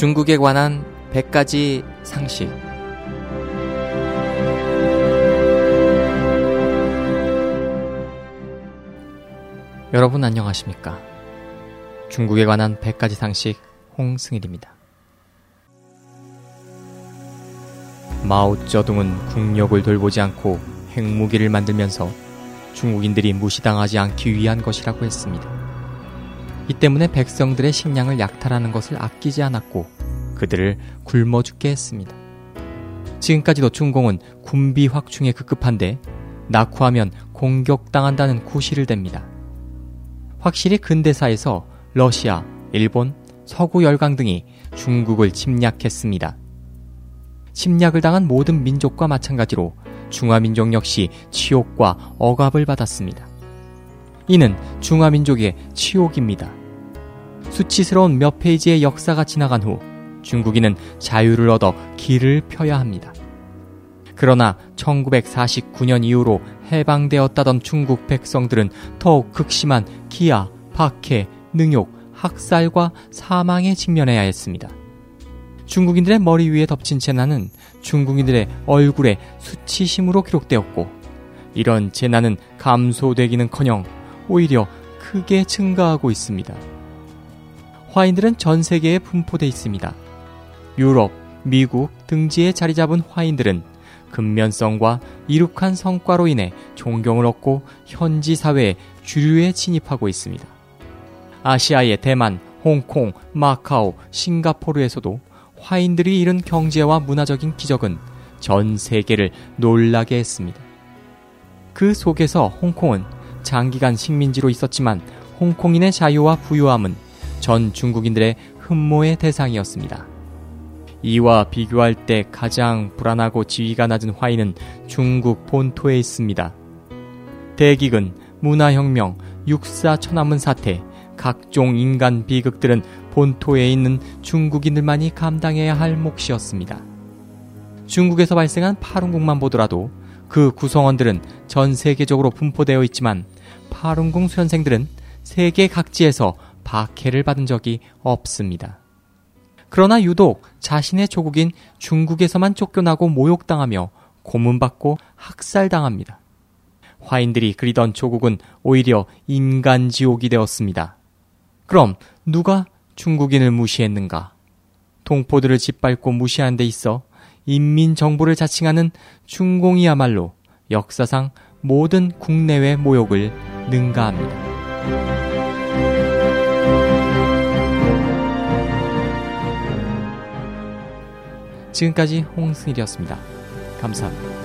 중국에 관한 100가지 상식. 여러분 안녕하십니까? 중국에 관한 100가지 상식 홍승일입니다. 마오쩌둥은 국력을 돌보지 않고 핵무기를 만들면서 중국인들이 무시당하지 않기 위한 것이라고 했습니다. 이 때문에 백성들의 식량을 약탈하는 것을 아끼지 않았고 그들을 굶어 죽게 했습니다. 지금까지도 중공은 군비 확충에 급급한데 낙후하면 공격당한다는 구실을 댑니다. 확실히 근대사에서 러시아, 일본, 서구 열강 등이 중국을 침략했습니다. 침략을 당한 모든 민족과 마찬가지로 중화민족 역시 치욕과 억압을 받았습니다. 이는 중화민족의 치욕입니다. 수치스러운 몇 페이지의 역사가 지나간 후 중국인은 자유를 얻어 길을 펴야 합니다. 그러나 1949년 이후로 해방되었다던 중국 백성들은 더욱 극심한 기아, 박해, 능욕, 학살과 사망에 직면해야 했습니다. 중국인들의 머리 위에 덮친 재난은 중국인들의 얼굴에 수치심으로 기록되었고, 이런 재난은 감소되기는 커녕 오히려 크게 증가하고 있습니다. 화인들은 전 세계에 분포돼 있습니다. 유럽, 미국 등지에 자리 잡은 화인들은 근면성과 이룩한 성과로 인해 존경을 얻고 현지 사회의 주류에 진입하고 있습니다. 아시아의 대만, 홍콩, 마카오, 싱가포르에서도 화인들이 이룬 경제와 문화적인 기적은 전 세계를 놀라게 했습니다. 그 속에서 홍콩은 장기간 식민지로 있었지만 홍콩인의 자유와 부유함은 전 중국인들의 흠모의 대상이었습니다. 이와 비교할 때 가장 불안하고 지위가 낮은 화인은 중국 본토에 있습니다. 대기근, 문화혁명, 육사 천안문 사태, 각종 인간 비극들은 본토에 있는 중국인들만이 감당해야 할 몫이었습니다. 중국에서 발생한 파룬궁만 보더라도 그 구성원들은 전 세계적으로 분포되어 있지만 파룬궁 수련생들은 세계 각지에서 박해를 받은 적이 없습니다. 그러나 유독 자신의 조국인 중국에서만 쫓겨나고 모욕당하며 고문받고 학살당합니다. 화인들이 그리던 조국은 오히려 인간 지옥이 되었습니다. 그럼 누가 중국인을 무시했는가? 동포들을 짓밟고 무시한 데 있어 인민정부를 자칭하는 중공이야말로 역사상 모든 국내외 모욕을 능가합니다. 지금까지 홍승일이었습니다. 감사합니다.